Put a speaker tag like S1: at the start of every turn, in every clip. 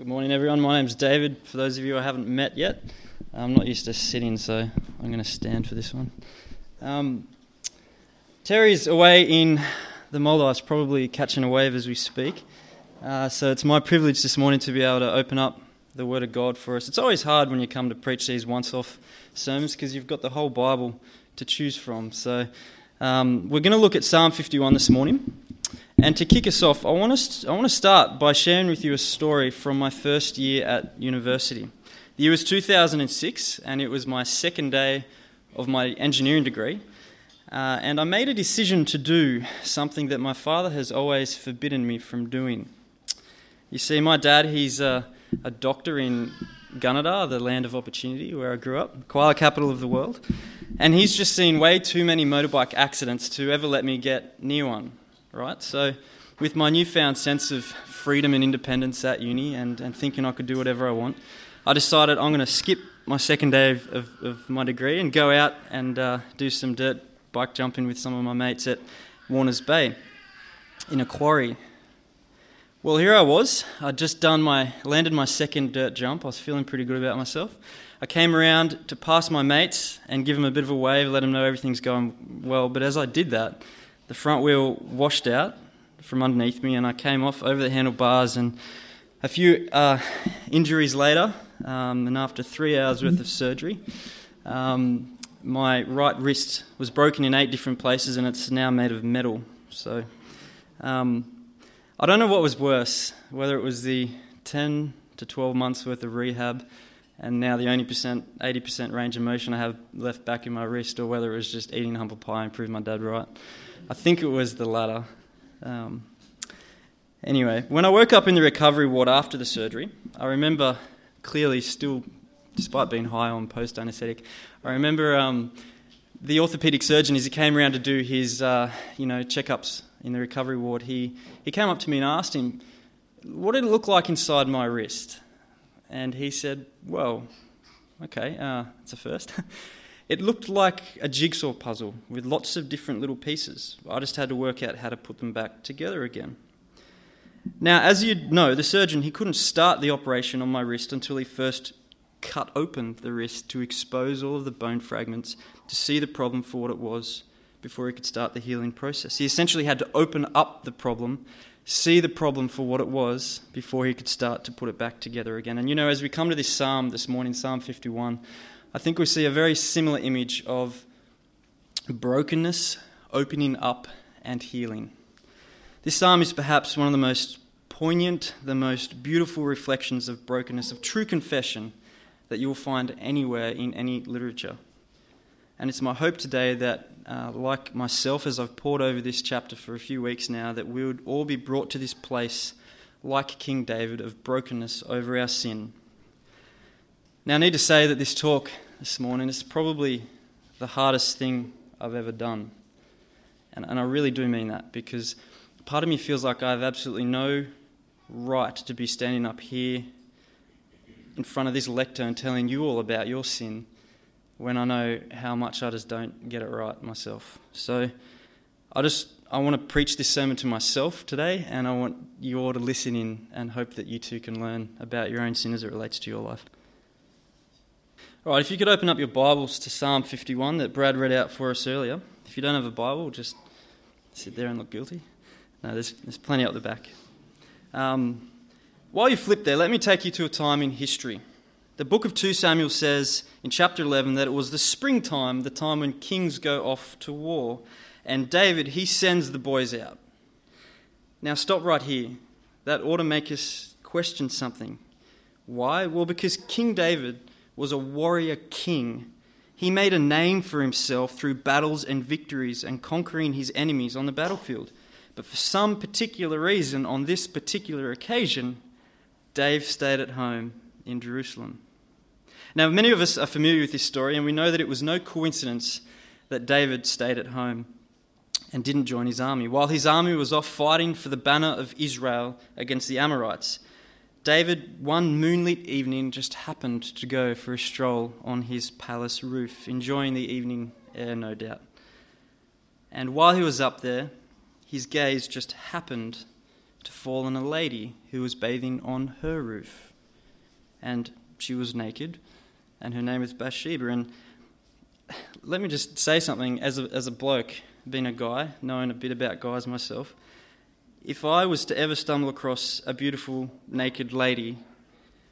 S1: Good morning, everyone. My name's David. For those of you I haven't met yet, I'm not used to sitting, so I'm going to stand for this one. Um, Terry's away in the Maldives, probably catching a wave as we speak. Uh, so it's my privilege this morning to be able to open up the Word of God for us. It's always hard when you come to preach these once off sermons because you've got the whole Bible to choose from. So um, we're going to look at Psalm 51 this morning. And to kick us off, I want, to, I want to start by sharing with you a story from my first year at university. The year was 2006, and it was my second day of my engineering degree. Uh, and I made a decision to do something that my father has always forbidden me from doing. You see, my dad, he's a, a doctor in Gunnedah, the land of opportunity, where I grew up, koala capital of the world. And he's just seen way too many motorbike accidents to ever let me get near one right? So, with my newfound sense of freedom and independence at uni and, and thinking I could do whatever I want, I decided I'm going to skip my second day of, of, of, my degree and go out and uh, do some dirt bike jumping with some of my mates at Warners Bay in a quarry. Well, here I was. I'd just done my landed my second dirt jump. I was feeling pretty good about myself. I came around to pass my mates and give them a bit of a wave, let them know everything's going well. But as I did that, the front wheel washed out from underneath me, and I came off over the handlebars. And a few uh, injuries later, um, and after three hours worth of surgery, um, my right wrist was broken in eight different places, and it's now made of metal. So um, I don't know what was worse, whether it was the 10 to 12 months worth of rehab and now the only percent, 80% range of motion I have left back in my wrist, or whether it was just eating humble pie and prove my dad right. I think it was the latter. Um, anyway, when I woke up in the recovery ward after the surgery, I remember clearly still, despite being high on post anaesthetic, I remember um, the orthopedic surgeon, as he came around to do his, uh, you know, checkups in the recovery ward, he, he came up to me and asked him, what did it look like inside my wrist? And he said, well, okay, uh, it's a first. It looked like a jigsaw puzzle with lots of different little pieces. I just had to work out how to put them back together again. Now, as you know, the surgeon he couldn't start the operation on my wrist until he first cut open the wrist to expose all of the bone fragments to see the problem for what it was before he could start the healing process. He essentially had to open up the problem, see the problem for what it was before he could start to put it back together again. And you know, as we come to this psalm this morning, Psalm 51, I think we see a very similar image of brokenness, opening up, and healing. This psalm is perhaps one of the most poignant, the most beautiful reflections of brokenness, of true confession that you will find anywhere in any literature. And it's my hope today that, uh, like myself, as I've pored over this chapter for a few weeks now, that we would all be brought to this place, like King David, of brokenness over our sin now, I need to say that this talk this morning is probably the hardest thing I've ever done. And, and I really do mean that because part of me feels like I have absolutely no right to be standing up here in front of this lectern telling you all about your sin when I know how much I just don't get it right myself. So I just I want to preach this sermon to myself today and I want you all to listen in and hope that you too can learn about your own sin as it relates to your life. All right, if you could open up your Bibles to Psalm 51 that Brad read out for us earlier. If you don't have a Bible, just sit there and look guilty. No, there's, there's plenty up the back. Um, while you flip there, let me take you to a time in history. The book of 2 Samuel says in chapter 11 that it was the springtime, the time when kings go off to war, and David, he sends the boys out. Now, stop right here. That ought to make us question something. Why? Well, because King David was a warrior king. He made a name for himself through battles and victories and conquering his enemies on the battlefield. But for some particular reason, on this particular occasion, Dave stayed at home in Jerusalem. Now, many of us are familiar with this story, and we know that it was no coincidence that David stayed at home and didn't join his army. While his army was off fighting for the banner of Israel against the Amorites, David, one moonlit evening, just happened to go for a stroll on his palace roof, enjoying the evening air, no doubt. And while he was up there, his gaze just happened to fall on a lady who was bathing on her roof. And she was naked, and her name was Bathsheba. And let me just say something as a, as a bloke, being a guy, knowing a bit about guys myself. If I was to ever stumble across a beautiful naked lady,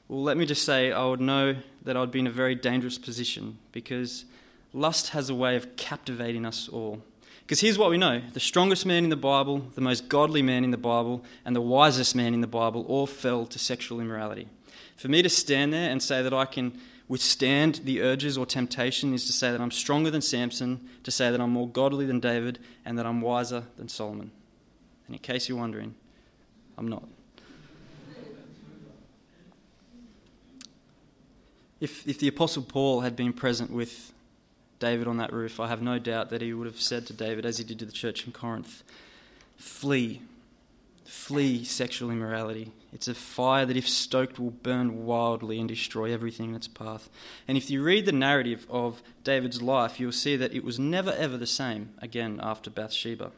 S1: well, let me just say I would know that I'd be in a very dangerous position because lust has a way of captivating us all. Because here's what we know the strongest man in the Bible, the most godly man in the Bible, and the wisest man in the Bible all fell to sexual immorality. For me to stand there and say that I can withstand the urges or temptation is to say that I'm stronger than Samson, to say that I'm more godly than David, and that I'm wiser than Solomon. And in case you're wondering, I'm not. If, if the Apostle Paul had been present with David on that roof, I have no doubt that he would have said to David, as he did to the church in Corinth, Flee, flee sexual immorality. It's a fire that, if stoked, will burn wildly and destroy everything in its path. And if you read the narrative of David's life, you'll see that it was never ever the same again after Bathsheba,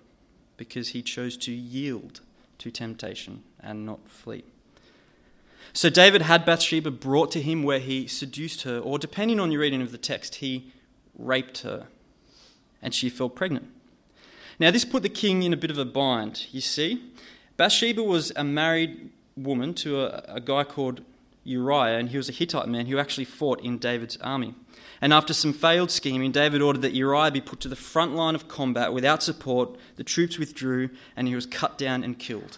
S1: because he chose to yield to temptation and not flee. So David had Bathsheba brought to him where he seduced her, or depending on your reading of the text, he raped her, and she fell pregnant. Now, this put the king in a bit of a bind, you see. Bathsheba was a married woman to a, a guy called Uriah, and he was a Hittite man who actually fought in David's army. And after some failed scheming, David ordered that Uriah be put to the front line of combat without support. The troops withdrew, and he was cut down and killed.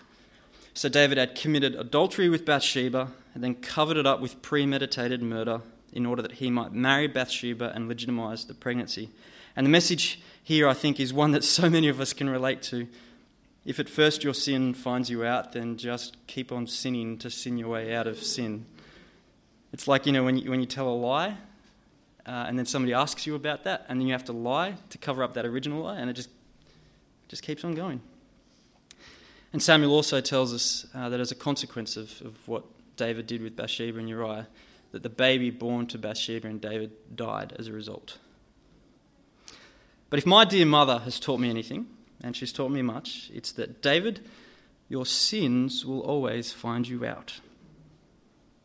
S1: So David had committed adultery with Bathsheba and then covered it up with premeditated murder in order that he might marry Bathsheba and legitimize the pregnancy. And the message here, I think, is one that so many of us can relate to. If at first your sin finds you out, then just keep on sinning to sin your way out of sin. It's like, you know, when you, when you tell a lie uh, and then somebody asks you about that, and then you have to lie to cover up that original lie, and it just, just keeps on going. And Samuel also tells us uh, that as a consequence of, of what David did with Bathsheba and Uriah, that the baby born to Bathsheba and David died as a result. But if my dear mother has taught me anything, and she's taught me much, it's that David, your sins will always find you out.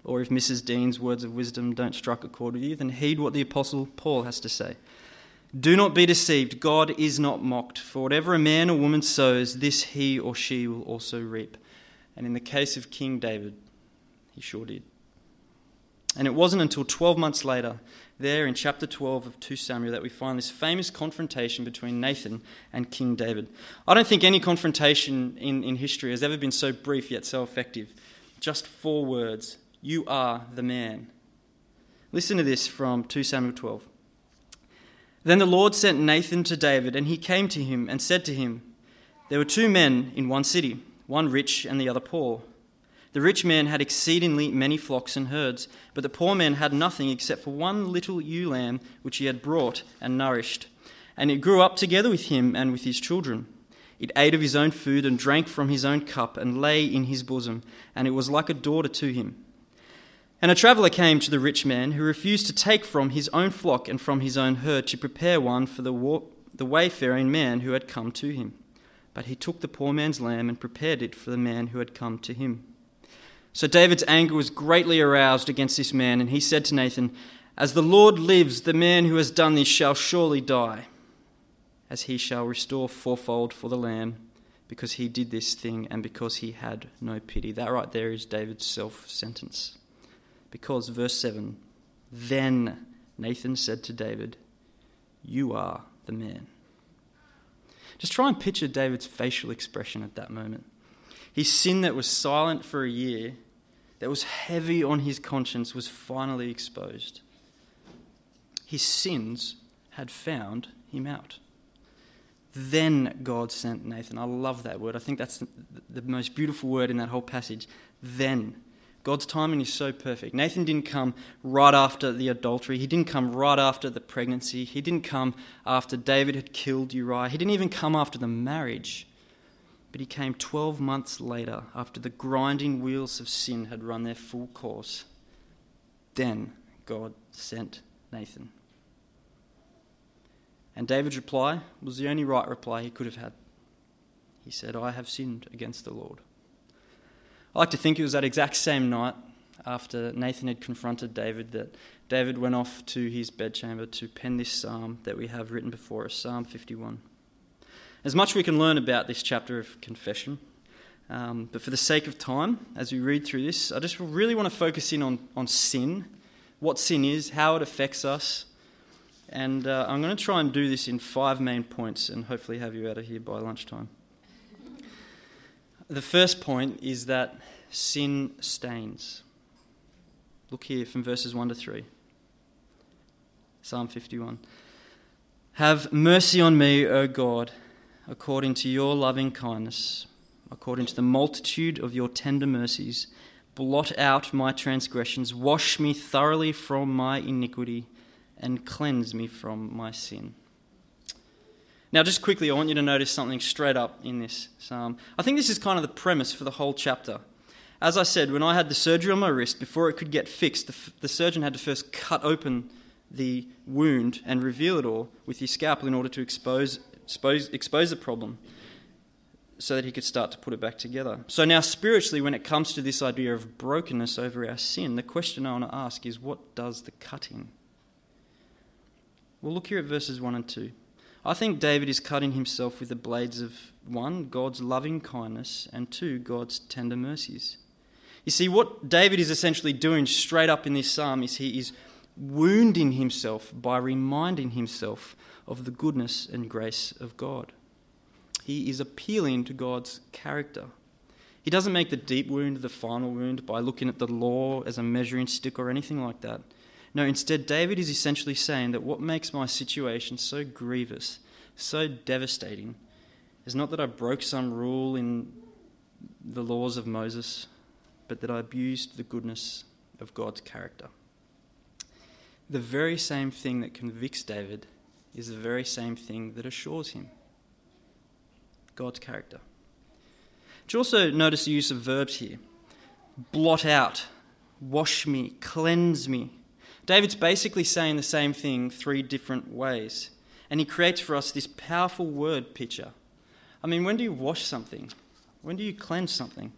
S1: Or if Mrs. Deane's words of wisdom don't strike a chord with you, then heed what the Apostle Paul has to say. Do not be deceived. God is not mocked. For whatever a man or woman sows, this he or she will also reap. And in the case of King David, he sure did. And it wasn't until 12 months later, there in chapter 12 of 2 Samuel, that we find this famous confrontation between Nathan and King David. I don't think any confrontation in, in history has ever been so brief yet so effective. Just four words You are the man. Listen to this from 2 Samuel 12. Then the Lord sent Nathan to David, and he came to him and said to him, There were two men in one city, one rich and the other poor. The rich man had exceedingly many flocks and herds, but the poor man had nothing except for one little ewe lamb which he had brought and nourished. And it grew up together with him and with his children. It ate of his own food and drank from his own cup and lay in his bosom, and it was like a daughter to him. And a traveller came to the rich man, who refused to take from his own flock and from his own herd to prepare one for the, war- the wayfaring man who had come to him. But he took the poor man's lamb and prepared it for the man who had come to him. So David's anger was greatly aroused against this man, and he said to Nathan, As the Lord lives, the man who has done this shall surely die, as he shall restore fourfold for the lamb, because he did this thing and because he had no pity. That right there is David's self sentence. Because, verse 7 Then Nathan said to David, You are the man. Just try and picture David's facial expression at that moment. His sin that was silent for a year, that was heavy on his conscience, was finally exposed. His sins had found him out. Then God sent Nathan. I love that word. I think that's the, most beautiful word in that whole passage. Then God's timing is so perfect. Nathan didn't come right after the adultery. He didn't come right after the pregnancy. He didn't come after David had killed Uriah. He didn't even come after the marriage. But he came 12 months later after the grinding wheels of sin had run their full course. Then God sent Nathan. And David's reply was the only right reply he could have had. He said, I have sinned against the Lord. I like to think it was that exact same night after Nathan had confronted David that David went off to his bedchamber to pen this psalm that we have written before us, Psalm 51. There's much we can learn about this chapter of confession, um, but for the sake of time, as we read through this, I just really want to focus in on, on sin, what sin is, how it affects us, and uh, I'm going to try and do this in five main points and hopefully have you out of here by lunchtime. The first point is that sin stains. Look here from verses 1 to 3. Psalm 51. Have mercy on me, O God, according to your loving kindness, according to the multitude of your tender mercies. Blot out my transgressions, wash me thoroughly from my iniquity, and cleanse me from my sin. Now, just quickly, I want you to notice something straight up in this psalm. I think this is kind of the premise for the whole chapter. As I said, when I had the surgery on my wrist, before it could get fixed, the, the surgeon had to first cut open the wound and reveal it all with his scalpel in order to expose, expose, expose the problem so that he could start to put it back together. So now, spiritually, when it comes to this idea of brokenness over our sin, the question I want to ask is what does the cutting? Well, look here at verses 1 and 2. I think David is cutting himself with the blades of one, God's loving kindness, and two, God's tender mercies. You see, what David is essentially doing straight up in this psalm is he is wounding himself by reminding himself of the goodness and grace of God. He is appealing to God's character. He doesn't make the deep wound the final wound by looking at the law as a measuring stick or anything like that. No, instead, David is essentially saying that what makes my situation so grievous, so devastating, is not that I broke some rule in the laws of Moses, but that I abused the goodness of God's character. The very same thing that convicts David is the very same thing that assures him God's character. Did you also notice the use of verbs here? Blot out, wash me, cleanse me. David's basically saying the same thing three different ways. And he creates for us this powerful word picture. I mean, when do you wash something? When do you cleanse something?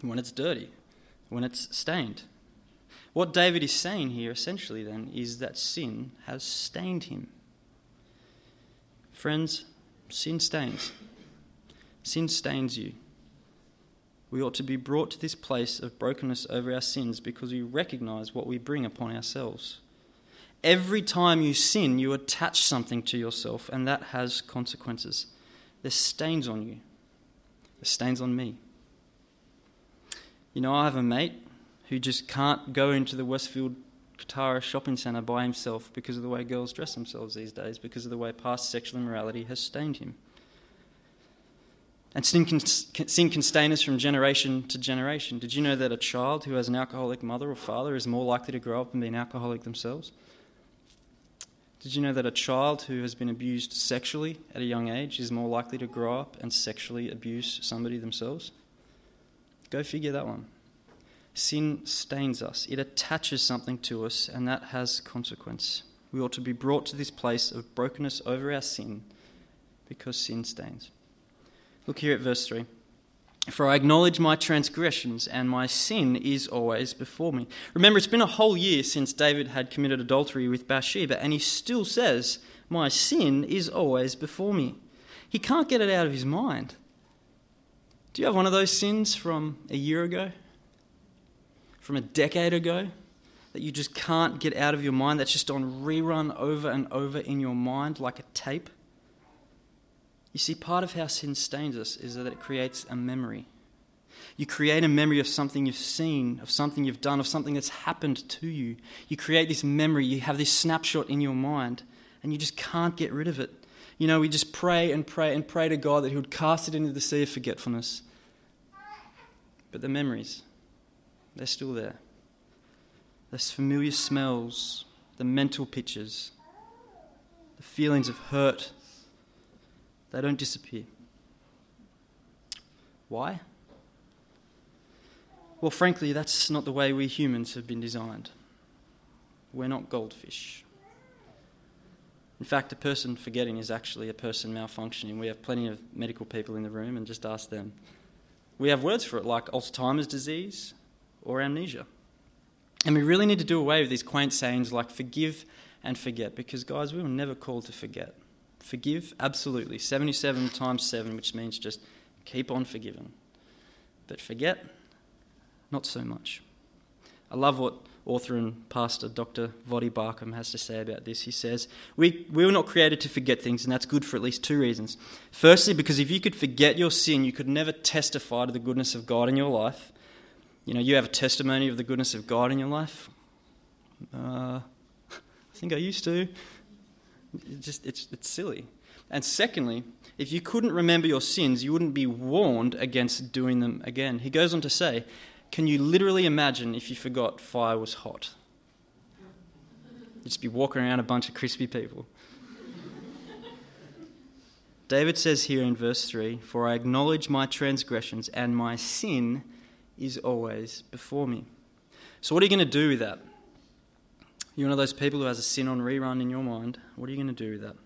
S1: When it's dirty, when it's stained. What David is saying here, essentially, then, is that sin has stained him. Friends, sin stains. Sin stains you. We ought to be brought to this place of brokenness over our sins because we recognize what we bring upon ourselves. Every time you sin, you attach something to yourself, and that has consequences. There's stains on you, there's stains on me. You know, I have a mate who just can't go into the Westfield Kotara shopping centre by himself because of the way girls dress themselves these days, because of the way past sexual immorality has stained him. And sin can, sin can stain us from generation to generation. Did you know that a child who has an alcoholic mother or father is more likely to grow up and be an alcoholic themselves? Did you know that a child who has been abused sexually at a young age is more likely to grow up and sexually abuse somebody themselves? Go figure that one. Sin stains us, it attaches something to us, and that has consequence. We ought to be brought to this place of brokenness over our sin because sin stains. Look here at verse 3. For I acknowledge my transgressions, and my sin is always before me. Remember, it's been a whole year since David had committed adultery with Bathsheba, and he still says, My sin is always before me. He can't get it out of his mind. Do you have one of those sins from a year ago? From a decade ago that you just can't get out of your mind, that's just on rerun over and over in your mind like a tape? You see, part of how sin stains us is that it creates a memory. You create a memory of something you've seen, of something you've done, of something that's happened to you. You create this memory, you have this snapshot in your mind, and you just can't get rid of it. You know, we just pray and pray and pray to God that He would cast it into the sea of forgetfulness. But the memories, they're still there. Those familiar smells, the mental pictures, the feelings of hurt, they don't disappear. Why? Well, frankly, that's not the way we humans have been designed. We're not goldfish. In fact, a person forgetting is actually a person malfunctioning. We have plenty of medical people in the room, and just ask them. We have words for it like Alzheimer's disease or amnesia. And we really need to do away with these quaint sayings like forgive and forget because, guys, we were never called to forget. Forgive, absolutely. 77 times 7, which means just keep on forgiving. But forget, not so much. I love what author and pastor Dr. Voddie Baucham has to say about this. He says, we, we were not created to forget things, and that's good for at least two reasons. Firstly, because if you could forget your sin, you could never testify to the goodness of God in your life. You know, you have a testimony of the goodness of God in your life. Uh, I think I used to. Just, it's, it's silly. And secondly, if you couldn't remember your sins, you wouldn't be warned against doing them again. He goes on to say, Can you literally imagine if you forgot fire was hot? You'd just be walking around a bunch of crispy people. David says here in verse 3 For I acknowledge my transgressions, and my sin is always before me. So, what are you going to do with that? You're one of those people who has a sin on rerun in your mind. What are you going to do with that?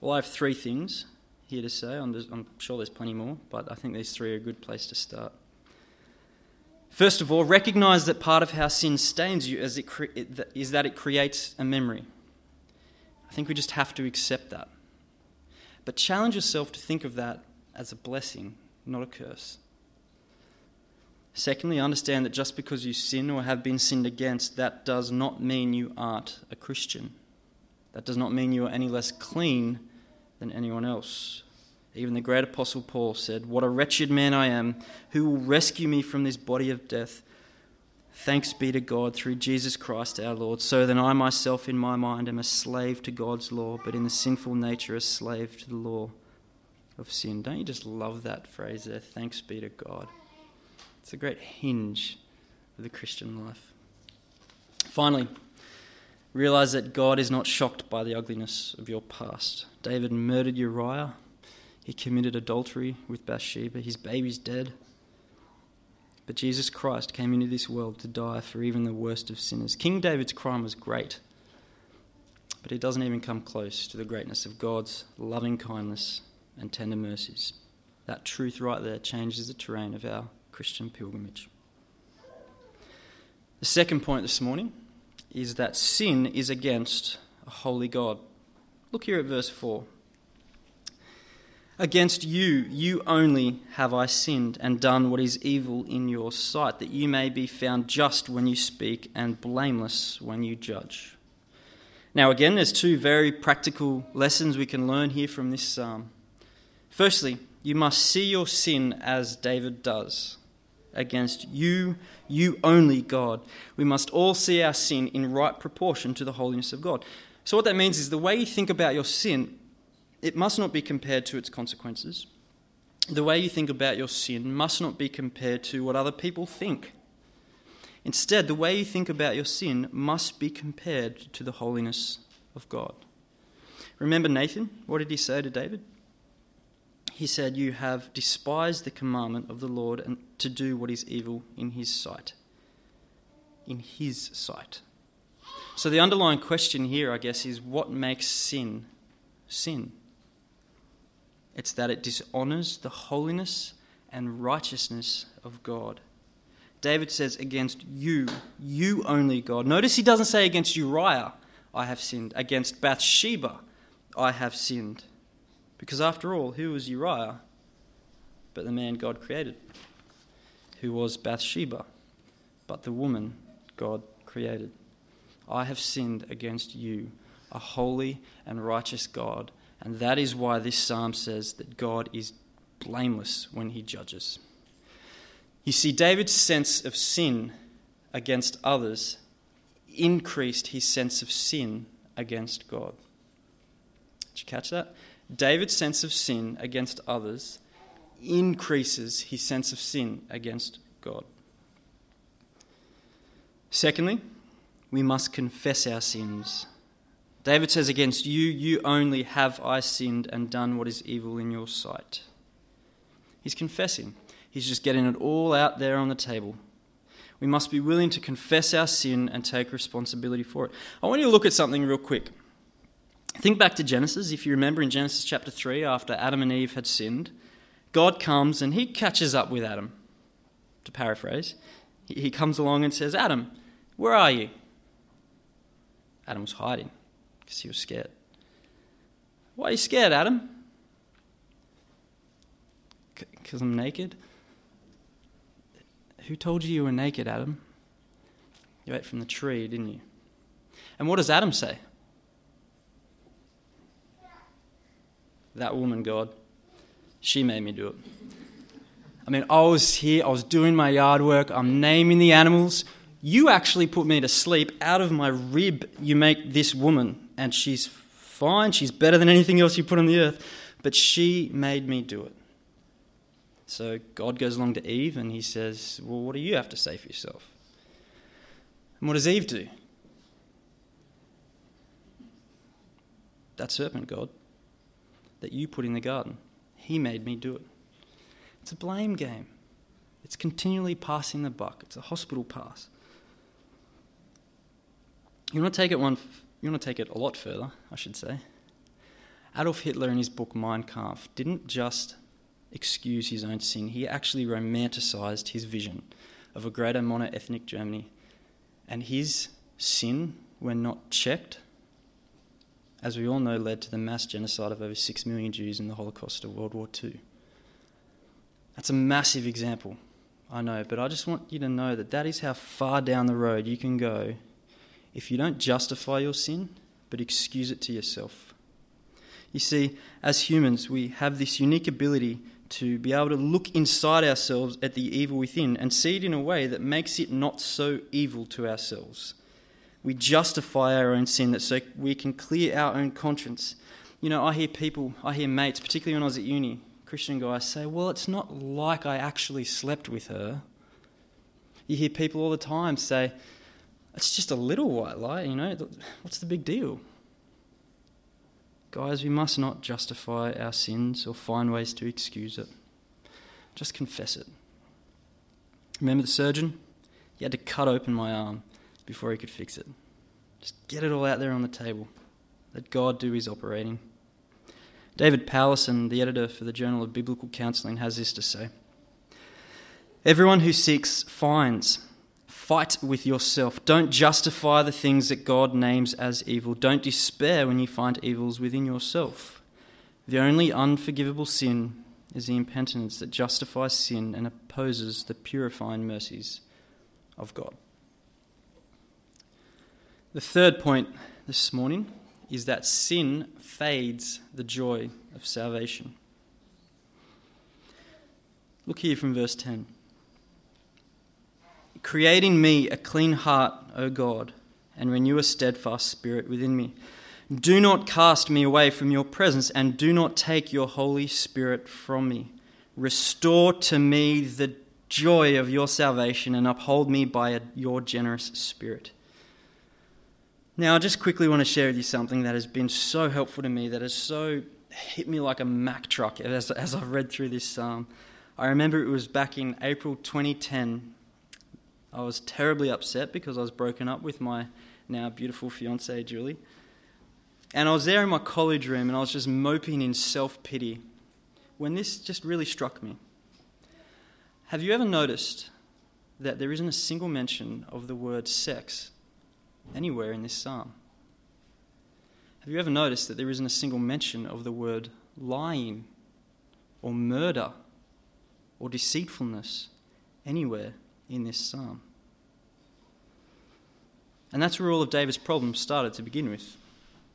S1: Well, I have three things here to say. I'm, just, I'm sure there's plenty more, but I think these three are a good place to start. First of all, recognize that part of how sin stains you is, cre- is that it creates a memory. I think we just have to accept that. But challenge yourself to think of that as a blessing, not a curse. Secondly, understand that just because you sin or have been sinned against, that does not mean you aren't a Christian. That does not mean you are any less clean than anyone else. Even the great apostle Paul said, What a wretched man I am! Who will rescue me from this body of death? Thanks be to God through Jesus Christ our Lord. So then I myself in my mind am a slave to God's law, but in the sinful nature a slave to the law of sin. Don't you just love that phrase there? Thanks be to God. It's a great hinge of the Christian life. Finally, realize that God is not shocked by the ugliness of your past. David murdered Uriah, he committed adultery with Bathsheba, his baby's dead. But Jesus Christ came into this world to die for even the worst of sinners. King David's crime was great, but it doesn't even come close to the greatness of God's loving kindness and tender mercies. That truth right there changes the terrain of our Christian pilgrimage. The second point this morning is that sin is against a holy God. Look here at verse 4. Against you, you only have I sinned and done what is evil in your sight, that you may be found just when you speak and blameless when you judge. Now, again, there's two very practical lessons we can learn here from this psalm. Firstly, you must see your sin as David does against you, you only, God. We must all see our sin in right proportion to the holiness of God. So, what that means is the way you think about your sin, it must not be compared to its consequences. The way you think about your sin must not be compared to what other people think. Instead, the way you think about your sin must be compared to the holiness of God. Remember Nathan? What did he say to David? He said, You have despised the commandment of the Lord and to do what is evil in his sight. In his sight. So the underlying question here, I guess, is what makes sin sin? It's that it dishonors the holiness and righteousness of God. David says, Against you, you only, God. Notice he doesn't say against Uriah, I have sinned. Against Bathsheba, I have sinned. Because after all, who was Uriah but the man God created? Who was Bathsheba but the woman God created? I have sinned against you, a holy and righteous God, and that is why this psalm says that God is blameless when he judges. You see, David's sense of sin against others increased his sense of sin against God. Did you catch that? David's sense of sin against others increases his sense of sin against God. Secondly, we must confess our sins. David says, Against you, you only have I sinned and done what is evil in your sight. He's confessing, he's just getting it all out there on the table. We must be willing to confess our sin and take responsibility for it. I want you to look at something real quick. Think back to Genesis. If you remember in Genesis chapter 3, after Adam and Eve had sinned, God comes and he catches up with Adam, to paraphrase. He comes along and says, Adam, where are you? Adam was hiding because he was scared. Why are you scared, Adam? Because I'm naked? Who told you you were naked, Adam? You ate from the tree, didn't you? And what does Adam say? That woman, God, she made me do it. I mean, I was here, I was doing my yard work, I'm naming the animals. You actually put me to sleep. Out of my rib, you make this woman, and she's fine, she's better than anything else you put on the earth, but she made me do it. So God goes along to Eve and he says, Well, what do you have to say for yourself? And what does Eve do? That serpent, God, that you put in the garden, he made me do it. It's a blame game. It's continually passing the buck. It's a hospital pass. You want to take it one you want to take it a lot further, I should say. Adolf Hitler in his book Mein Kampf didn't just excuse his own sin, he actually romanticized his vision of a greater mono-ethnic Germany. And his sin, when not checked, as we all know, led to the mass genocide of over 6 million Jews in the Holocaust of World War II. That's a massive example, I know, but I just want you to know that that is how far down the road you can go if you don't justify your sin, but excuse it to yourself. You see, as humans, we have this unique ability to be able to look inside ourselves at the evil within and see it in a way that makes it not so evil to ourselves. We justify our own sin that so we can clear our own conscience. You know, I hear people, I hear mates, particularly when I was at uni, Christian guys say, Well, it's not like I actually slept with her. You hear people all the time say, it's just a little white lie, you know. What's the big deal? Guys, we must not justify our sins or find ways to excuse it. Just confess it. Remember the surgeon? He had to cut open my arm before he could fix it. Just get it all out there on the table. Let God do his operating. David Powlison, the editor for the Journal of Biblical Counseling, has this to say Everyone who seeks finds. Fight with yourself. Don't justify the things that God names as evil. Don't despair when you find evils within yourself. The only unforgivable sin is the impentance that justifies sin and opposes the purifying mercies of God. The third point this morning is that sin fades the joy of salvation. Look here from verse 10. Create in me a clean heart, O God, and renew a steadfast spirit within me. Do not cast me away from your presence, and do not take your Holy Spirit from me. Restore to me the joy of your salvation, and uphold me by your generous spirit. Now, I just quickly want to share with you something that has been so helpful to me, that has so hit me like a Mack truck as, as I've read through this psalm. I remember it was back in April 2010 I was terribly upset because I was broken up with my now beautiful fiancee, Julie. And I was there in my college room and I was just moping in self pity when this just really struck me. Have you ever noticed that there isn't a single mention of the word sex anywhere in this psalm? Have you ever noticed that there isn't a single mention of the word lying or murder or deceitfulness anywhere in this psalm? And that's where all of David's problems started to begin with,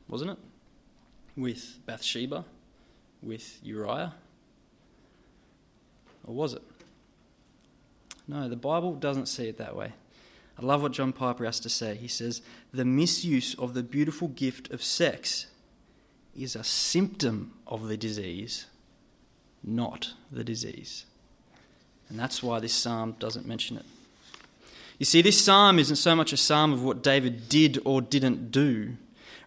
S1: wasn't it? With Bathsheba, with Uriah? Or was it? No, the Bible doesn't see it that way. I love what John Piper has to say. He says, The misuse of the beautiful gift of sex is a symptom of the disease, not the disease. And that's why this psalm doesn't mention it. You see, this psalm isn't so much a psalm of what David did or didn't do.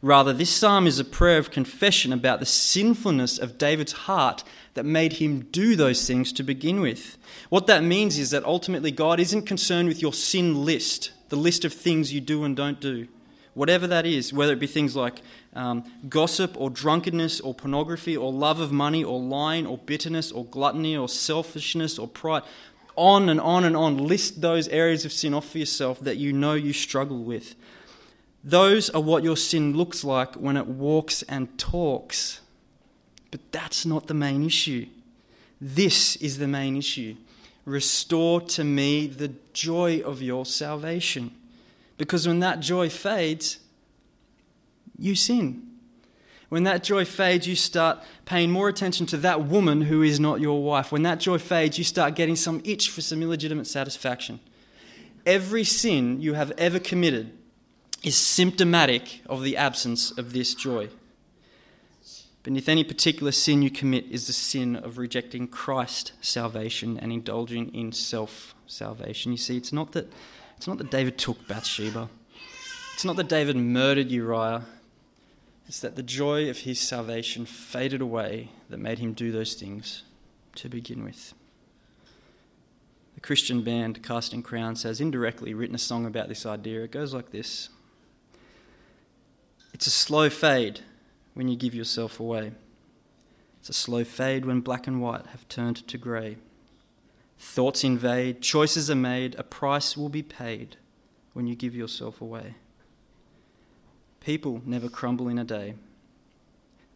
S1: Rather, this psalm is a prayer of confession about the sinfulness of David's heart that made him do those things to begin with. What that means is that ultimately God isn't concerned with your sin list, the list of things you do and don't do. whatever that is, whether it be things like um, gossip or drunkenness or pornography or love of money or lying or bitterness or gluttony or selfishness or pride, on and on and on. List those areas of sin off for yourself that you know you struggle with. Those are what your sin looks like when it walks and talks. But that's not the main issue. This is the main issue. Restore to me the joy of your salvation. Because when that joy fades, you sin. When that joy fades, you start paying more attention to that woman who is not your wife. When that joy fades, you start getting some itch for some illegitimate satisfaction. Every sin you have ever committed is symptomatic of the absence of this joy. Beneath any particular sin you commit is the sin of rejecting Christ salvation and indulging in self salvation. You see, it's not that it's not that David took Bathsheba. It's not that David murdered Uriah. It's that the joy of his salvation faded away that made him do those things to begin with. The Christian band Casting Crowns has indirectly written a song about this idea. It goes like this It's a slow fade when you give yourself away. It's a slow fade when black and white have turned to grey. Thoughts invade, choices are made, a price will be paid when you give yourself away. People never crumble in a day.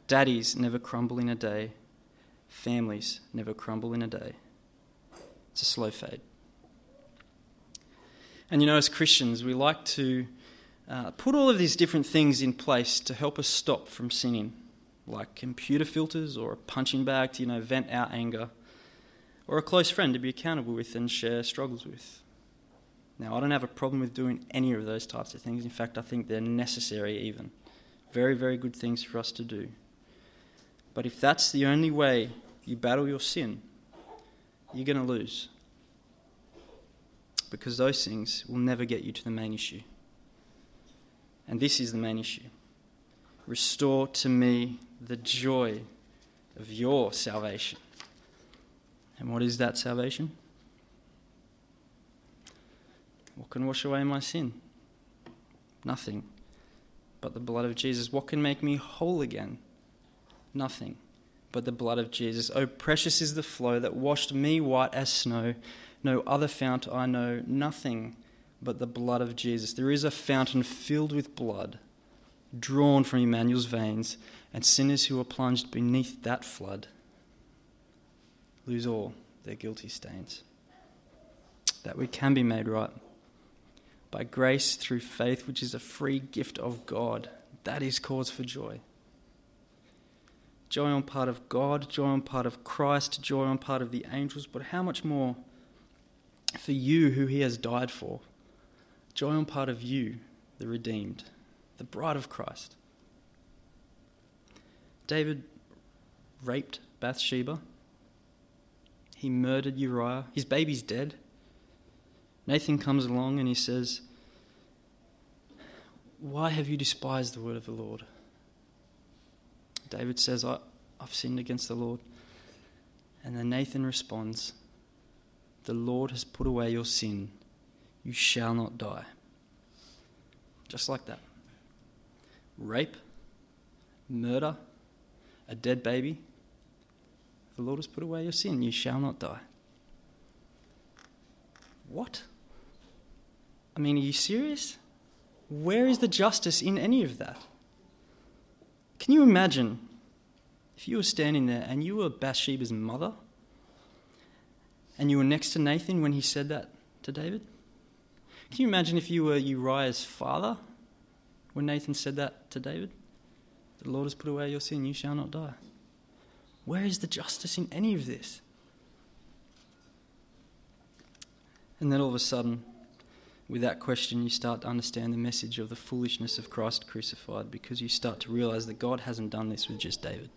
S1: Daddies never crumble in a day. Families never crumble in a day. It's a slow fade. And you know, as Christians, we like to uh, put all of these different things in place to help us stop from sinning, like computer filters or a punching bag to you know vent our anger, or a close friend to be accountable with and share struggles with. Now, I don't have a problem with doing any of those types of things. In fact, I think they're necessary, even. Very, very good things for us to do. But if that's the only way you battle your sin, you're going to lose. Because those things will never get you to the main issue. And this is the main issue. Restore to me the joy of your salvation. And what is that salvation? What can wash away my sin? Nothing but the blood of Jesus. What can make me whole again? Nothing but the blood of Jesus. Oh, precious is the flow that washed me white as snow. No other fount I know, nothing but the blood of Jesus. There is a fountain filled with blood, drawn from Emmanuel's veins, and sinners who are plunged beneath that flood lose all their guilty stains. That we can be made right by grace through faith, which is a free gift of God. That is cause for joy. Joy on part of God, joy on part of Christ, joy on part of the angels, but how much more for you who He has died for? Joy on part of you, the redeemed, the bride of Christ. David raped Bathsheba. He murdered Uriah. His baby's dead. Nathan comes along and he says, Why have you despised the word of the Lord? David says, I, I've sinned against the Lord. And then Nathan responds, The Lord has put away your sin you shall not die. Just like that. Rape, murder, a dead baby. The Lord has put away your sin. You shall not die. What? I mean, are you serious? Where is the justice in any of that? Can you imagine if you were standing there and you were Bathsheba's mother and you were next to Nathan when he said that to David? Can you imagine if you were Uriah's father when Nathan said that to David? The Lord has put away your sin, you shall not die. Where is the justice in any of this? And then all of a sudden, with that question, you start to understand the message of the foolishness of Christ crucified because you start to realize that God hasn't done this with just David.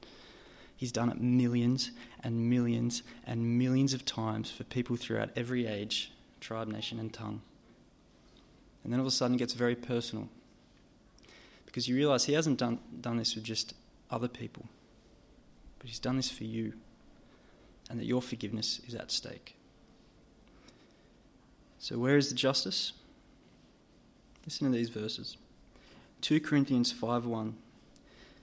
S1: He's done it millions and millions and millions of times for people throughout every age, tribe, nation, and tongue. And then all of a sudden it gets very personal. Because you realize he hasn't done, done this with just other people, but he's done this for you. And that your forgiveness is at stake. So, where is the justice? Listen to these verses. 2 Corinthians 5 1.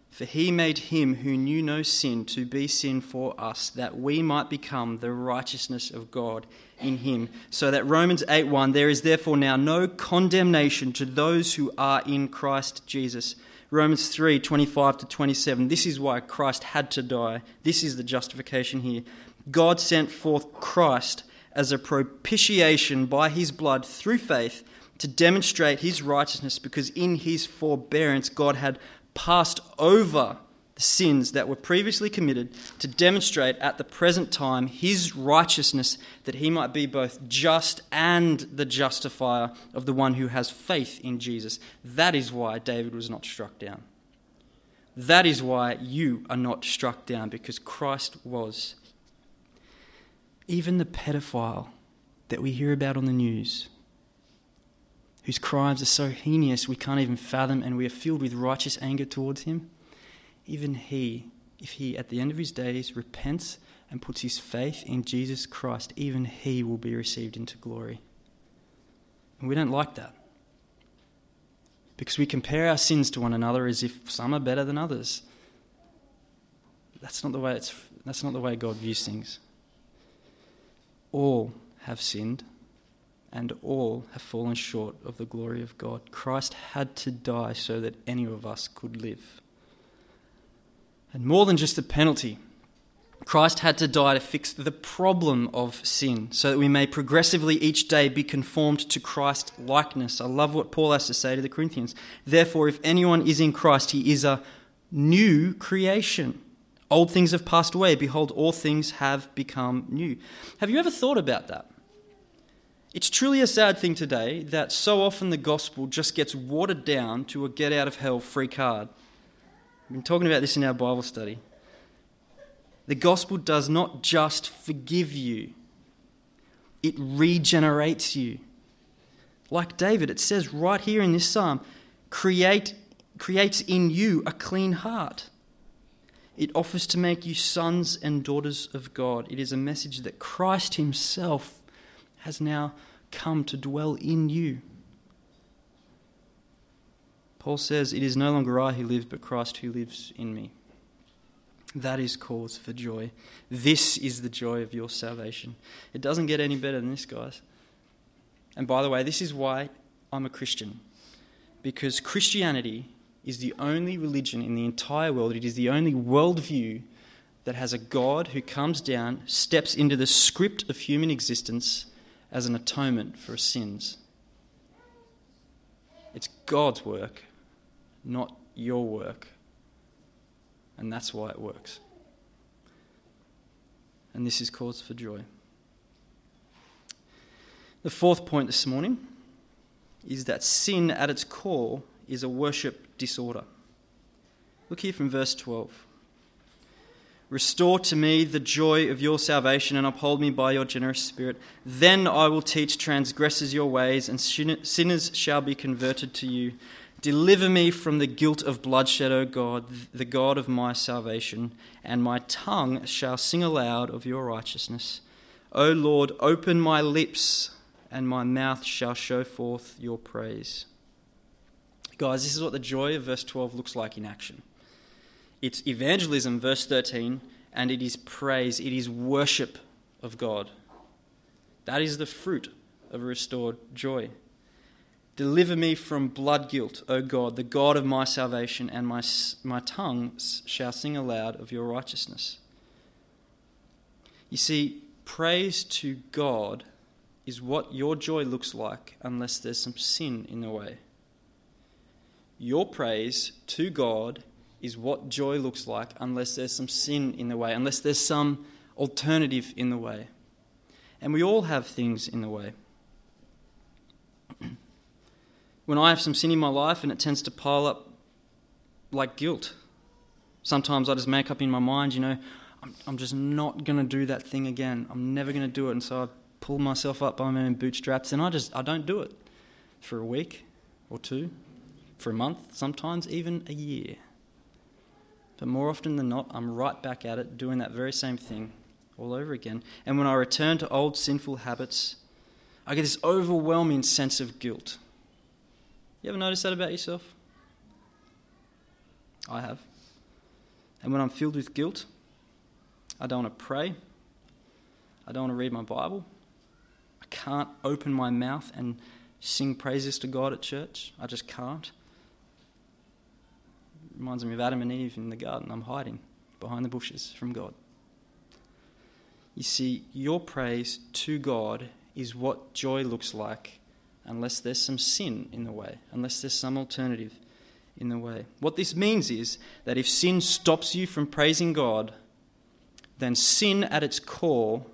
S1: For he made him who knew no sin to be sin for us, that we might become the righteousness of God in him. So that Romans 8 1, there is therefore now no condemnation to those who are in Christ Jesus. Romans 3 25 to 27, this is why Christ had to die. This is the justification here. God sent forth Christ as a propitiation by his blood through faith to demonstrate his righteousness, because in his forbearance God had passed over the sins that were previously committed to demonstrate at the present time his righteousness, that he might be both just and the justifier of the one who has faith in Jesus. That is why David was not struck down. That is why you are not struck down, because Christ was. Even the pedophile that we hear about on the news, whose crimes are so heinous we can't even fathom, and we are filled with righteous anger towards him, even he, if he at the end of his days repents and puts his faith in Jesus Christ, even he will be received into glory. And we don't like that. Because we compare our sins to one another as if some are better than others. That's not the way, it's, that's not the way God views things. All have sinned and all have fallen short of the glory of God. Christ had to die so that any of us could live. And more than just the penalty, Christ had to die to fix the problem of sin so that we may progressively each day be conformed to Christ likeness. I love what Paul has to say to the Corinthians. Therefore, if anyone is in Christ, he is a new creation. Old things have passed away. Behold, all things have become new. Have you ever thought about that? It's truly a sad thing today that so often the gospel just gets watered down to a get out of hell free card. We've been talking about this in our Bible study. The gospel does not just forgive you, it regenerates you. Like David, it says right here in this psalm create, creates in you a clean heart. It offers to make you sons and daughters of God. It is a message that Christ Himself has now come to dwell in you. Paul says, It is no longer I who live, but Christ who lives in me. That is cause for joy. This is the joy of your salvation. It doesn't get any better than this, guys. And by the way, this is why I'm a Christian. Because Christianity is the only religion in the entire world, it is the only worldview that has a God who comes down, steps into the script of human existence, as an atonement for sins. It's God's work, not your work. And that's why it works. And this is cause for joy. The fourth point this morning is that sin at its core is a worship disorder. Look here from verse 12. Restore to me the joy of your salvation and uphold me by your generous spirit. Then I will teach transgressors your ways, and sinners shall be converted to you. Deliver me from the guilt of bloodshed, O God, the God of my salvation, and my tongue shall sing aloud of your righteousness. O Lord, open my lips, and my mouth shall show forth your praise. Guys, this is what the joy of verse 12 looks like in action. It's evangelism, verse 13, and it is praise, it is worship of God. That is the fruit of restored joy. Deliver me from blood guilt, O God, the God of my salvation, and my, my tongue shall sing aloud of your righteousness. You see, praise to God is what your joy looks like unless there's some sin in the way. Your praise to God is what joy looks like unless there's some sin in the way, unless there's some alternative in the way. And we all have things in the way. when I have some sin in my life and it tends to pile up like guilt, sometimes I just make up in my mind, you know, I'm, I'm just not going to do that thing again. I'm never going to do it. And so I pull myself up by my own bootstraps and I just, I don't do it for a week or two, for a month, sometimes even a year. But more often than not, I'm right back at it, doing that very same thing all over again. And when I return to old sinful habits, I get this overwhelming sense of guilt. You ever notice that about yourself? I have. And when I'm filled with guilt, I don't want to pray. I don't want to read my Bible. I can't open my mouth and sing praises to God at church. I just can't. Reminds me of Adam and Eve in the garden. I'm hiding behind the bushes from God. You see, your praise to God is what joy looks like unless there's some sin in the way, unless there's some alternative in the way. What this means is that if sin stops you from praising God, then sin at its core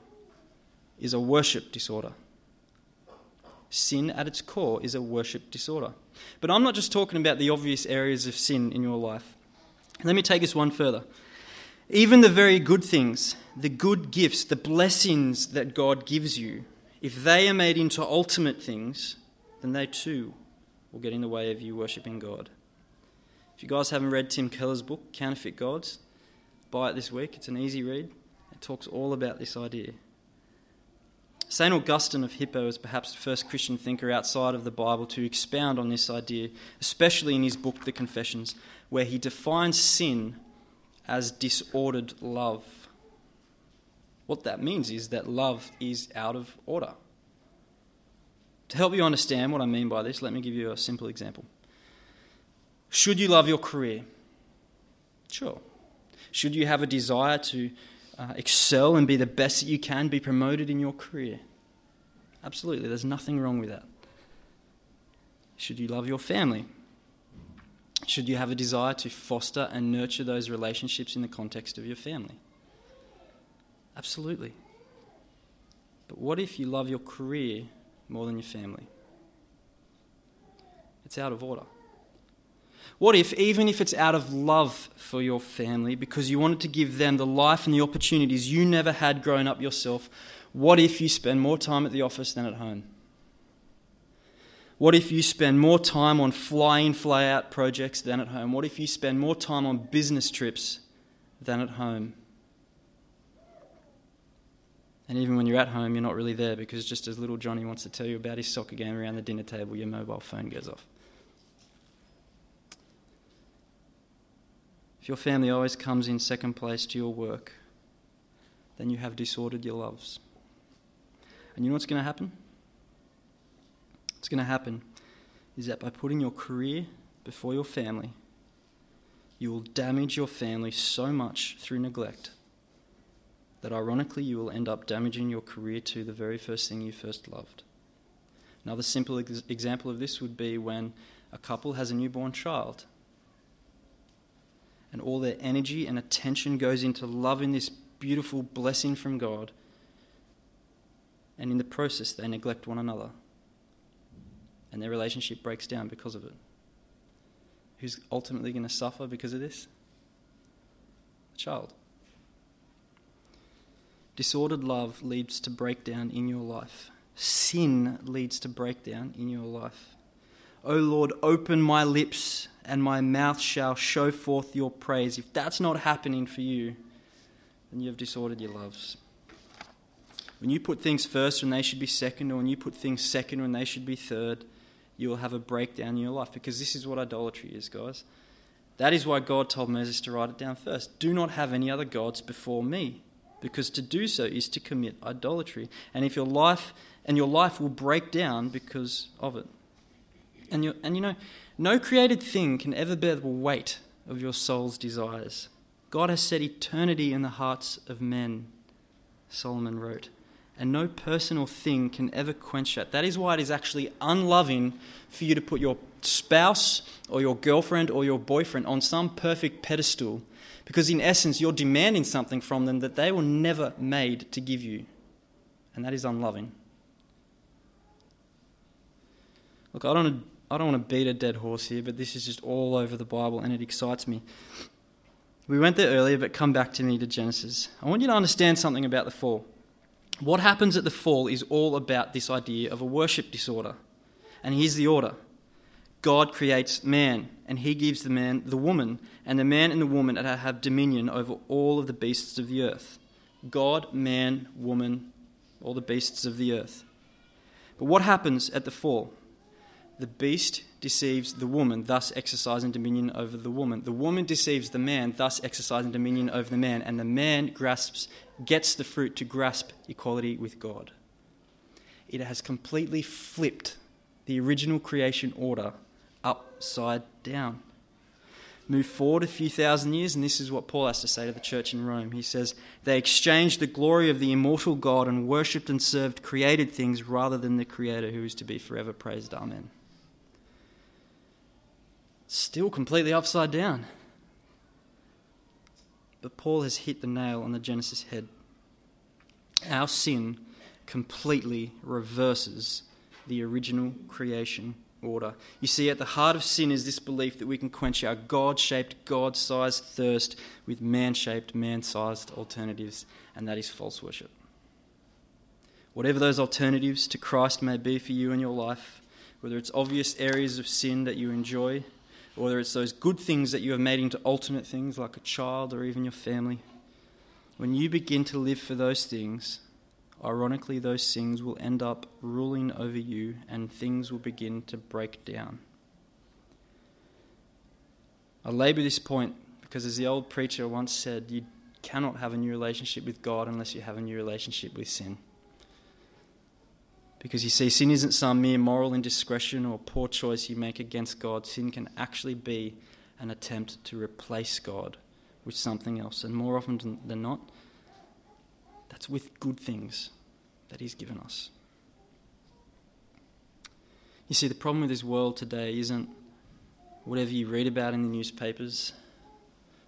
S1: is a worship disorder. Sin at its core is a worship disorder. But I'm not just talking about the obvious areas of sin in your life. Let me take us one further. Even the very good things, the good gifts, the blessings that God gives you, if they are made into ultimate things, then they too will get in the way of you worshipping God. If you guys haven't read Tim Keller's book, Counterfeit Gods, buy it this week. It's an easy read. It talks all about this idea. St. Augustine of Hippo is perhaps the first Christian thinker outside of the Bible to expound on this idea, especially in his book, The Confessions, where he defines sin as disordered love. What that means is that love is out of order. To help you understand what I mean by this, let me give you a simple example. Should you love your career? Sure. Should you have a desire to uh, excel and be the best that you can, be promoted in your career? Absolutely, there's nothing wrong with that. Should you love your family? Should you have a desire to foster and nurture those relationships in the context of your family? Absolutely. But what if you love your career more than your family? It's out of order. What if, even if it's out of love for your family, because you wanted to give them the life and the opportunities you never had growing up yourself, what if you spend more time at the office than at home? What if you spend more time on fly in, fly out projects than at home? What if you spend more time on business trips than at home? And even when you're at home, you're not really there because just as little Johnny wants to tell you about his soccer game around the dinner table, your mobile phone goes off. If your family always comes in second place to your work, then you have disordered your loves. And you know what's going to happen? What's going to happen is that by putting your career before your family, you will damage your family so much through neglect that ironically you will end up damaging your career to the very first thing you first loved. Another simple ex- example of this would be when a couple has a newborn child and all their energy and attention goes into loving this beautiful blessing from God, and in the process they neglect one another and their relationship breaks down because of it. Who's ultimately going to suffer because of this? The child. Disordered love leads to breakdown in your life. Sin leads to breakdown in your life. O Lord, open my lips, and my mouth shall show forth your praise. If that's not happening for you, then you have disordered your loves. When you put things first when they should be second, or when you put things second when they should be third, you will have a breakdown in your life because this is what idolatry is, guys. That is why God told Moses to write it down first. Do not have any other gods before me, because to do so is to commit idolatry. And if your life and your life will break down because of it. And you and you know, no created thing can ever bear the weight of your soul's desires. God has set eternity in the hearts of men, Solomon wrote and no person or thing can ever quench that. That is why it is actually unloving for you to put your spouse or your girlfriend or your boyfriend on some perfect pedestal, because in essence, you're demanding something from them that they were never made to give you, and that is unloving. Look, I don't, I don't want to beat a dead horse here, but this is just all over the Bible and it excites me. We went there earlier, but come back to me to Genesis. I want you to understand something about the fall. What happens at the fall is all about this idea of a worship disorder. And here's the order God creates man, and he gives the man the woman, and the man and the woman have dominion over all of the beasts of the earth. God, man, woman, all the beasts of the earth. But what happens at the fall? The beast deceives the woman, thus exercising dominion over the woman. The woman deceives the man, thus exercising dominion over the man, and the man grasps, gets the fruit to grasp equality with God. It has completely flipped the original creation order upside down. Move forward a few thousand years, and this is what Paul has to say to the church in Rome. He says, They exchanged the glory of the immortal God and worshipped and served created things rather than the Creator who is to be forever praised. Amen. Still completely upside down. But Paul has hit the nail on the Genesis head. Our sin completely reverses the original creation order. You see, at the heart of sin is this belief that we can quench our God shaped, God sized thirst with man shaped, man sized alternatives, and that is false worship. Whatever those alternatives to Christ may be for you in your life, whether it's obvious areas of sin that you enjoy, whether it's those good things that you have made into alternate things like a child or even your family, when you begin to live for those things, ironically, those things will end up ruling over you and things will begin to break down. I labour this point because, as the old preacher once said, you cannot have a new relationship with God unless you have a new relationship with sin. Because you see, sin isn't some mere moral indiscretion or poor choice you make against God. Sin can actually be an attempt to replace God with something else. And more often than not, that's with good things that He's given us. You see, the problem with this world today isn't whatever you read about in the newspapers.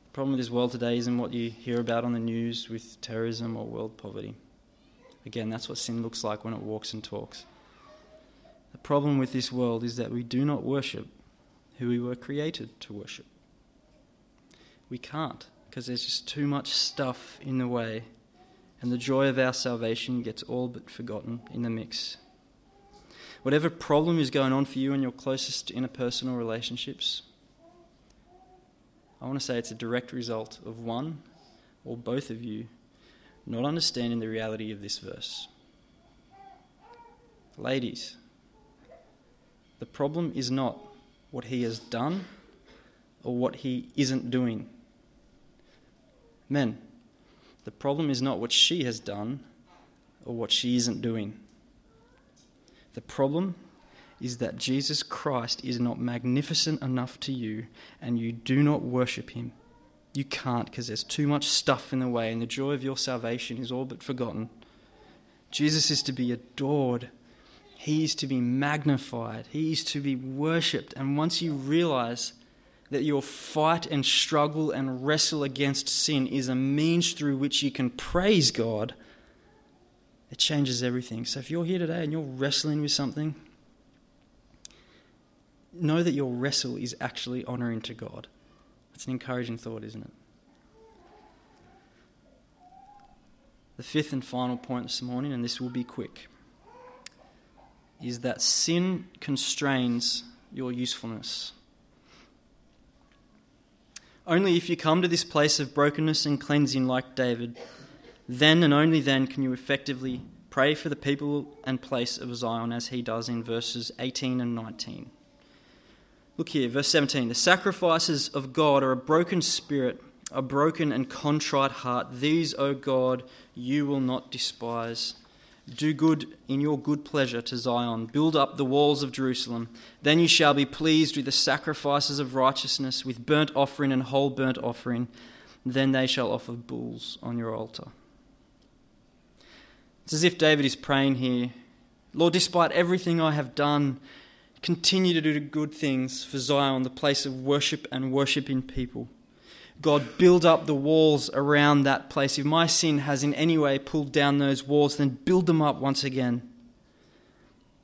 S1: The problem with this world today isn't what you hear about on the news with terrorism or world poverty. Again, that's what sin looks like when it walks and talks. The problem with this world is that we do not worship who we were created to worship. We can't because there's just too much stuff in the way and the joy of our salvation gets all but forgotten in the mix. Whatever problem is going on for you in your closest interpersonal relationships, I want to say it's a direct result of one or both of you not understanding the reality of this verse. Ladies, the problem is not what he has done or what he isn't doing. Men, the problem is not what she has done or what she isn't doing. The problem is that Jesus Christ is not magnificent enough to you and you do not worship him. You can't because there's too much stuff in the way and the joy of your salvation is all but forgotten. Jesus is to be adored. He is to be magnified. He is to be worshipped. And once you realize that your fight and struggle and wrestle against sin is a means through which you can praise God, it changes everything. So if you're here today and you're wrestling with something, know that your wrestle is actually honoring to God. That's an encouraging thought, isn't it? The fifth and final point this morning, and this will be quick, is that sin constrains your usefulness. Only if you come to this place of brokenness and cleansing like David, then and only then can you effectively pray for the people and place of Zion as he does in verses 18 and 19. Look here, verse 17. The sacrifices of God are a broken spirit, a broken and contrite heart. These, O God, you will not despise. Do good in your good pleasure to Zion. Build up the walls of Jerusalem. Then you shall be pleased with the sacrifices of righteousness, with burnt offering and whole burnt offering. Then they shall offer bulls on your altar. It's as if David is praying here Lord, despite everything I have done, continue to do good things for Zion, the place of worship and worshiping people. God, build up the walls around that place. If my sin has in any way pulled down those walls, then build them up once again.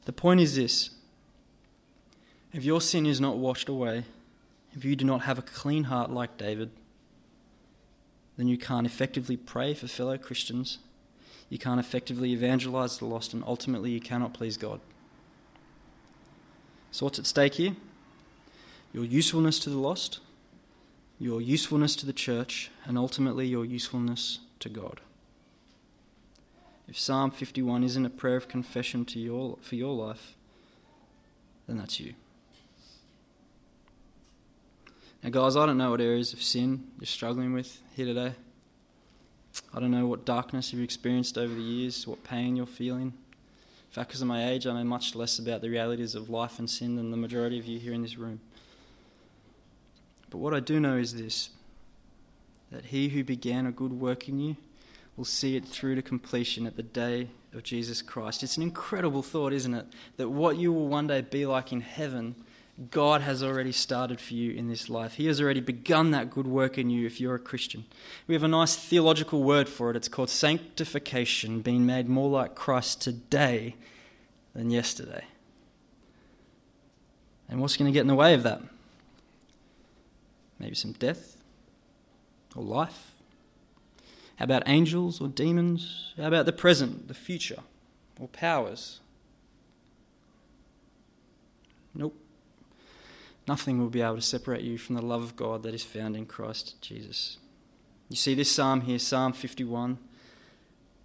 S1: The point is this if your sin is not washed away, if you do not have a clean heart like David, then you can't effectively pray for fellow Christians. You can't effectively evangelize the lost, and ultimately, you cannot please God. So, what's at stake here? Your usefulness to the lost your usefulness to the church, and ultimately your usefulness to God. If Psalm 51 isn't a prayer of confession to your, for your life, then that's you. Now, guys, I don't know what areas of sin you're struggling with here today. I don't know what darkness you've experienced over the years, what pain you're feeling. Fact, because of my age, I know much less about the realities of life and sin than the majority of you here in this room. But what I do know is this that he who began a good work in you will see it through to completion at the day of Jesus Christ. It's an incredible thought, isn't it? That what you will one day be like in heaven, God has already started for you in this life. He has already begun that good work in you if you're a Christian. We have a nice theological word for it. It's called sanctification, being made more like Christ today than yesterday. And what's going to get in the way of that? Maybe some death or life? How about angels or demons? How about the present, the future, or powers? Nope. Nothing will be able to separate you from the love of God that is found in Christ Jesus. You see this psalm here, Psalm 51.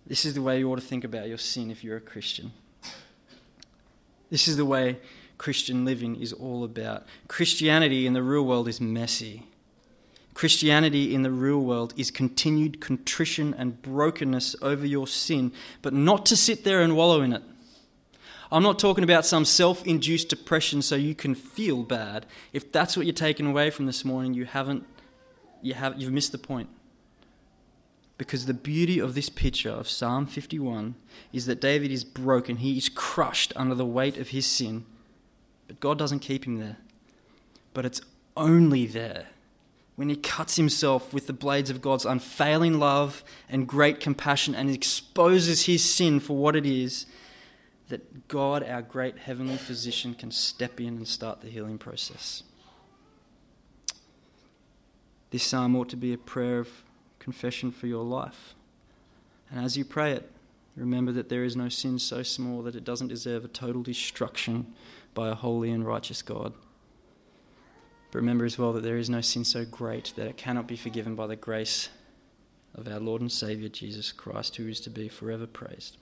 S1: This is the way you ought to think about your sin if you're a Christian. This is the way Christian living is all about. Christianity in the real world is messy. Christianity in the real world is continued contrition and brokenness over your sin, but not to sit there and wallow in it. I'm not talking about some self induced depression so you can feel bad. If that's what you're taking away from this morning, you haven't, you have, you've missed the point. Because the beauty of this picture of Psalm 51 is that David is broken. He is crushed under the weight of his sin. But God doesn't keep him there. But it's only there when he cuts himself with the blades of God's unfailing love and great compassion and exposes his sin for what it is that God, our great heavenly physician, can step in and start the healing process. This psalm ought to be a prayer of confession for your life. And as you pray it, remember that there is no sin so small that it doesn't deserve a total destruction by a holy and righteous God. But remember as well that there is no sin so great that it cannot be forgiven by the grace of our Lord and Saviour Jesus Christ, who is to be forever praised.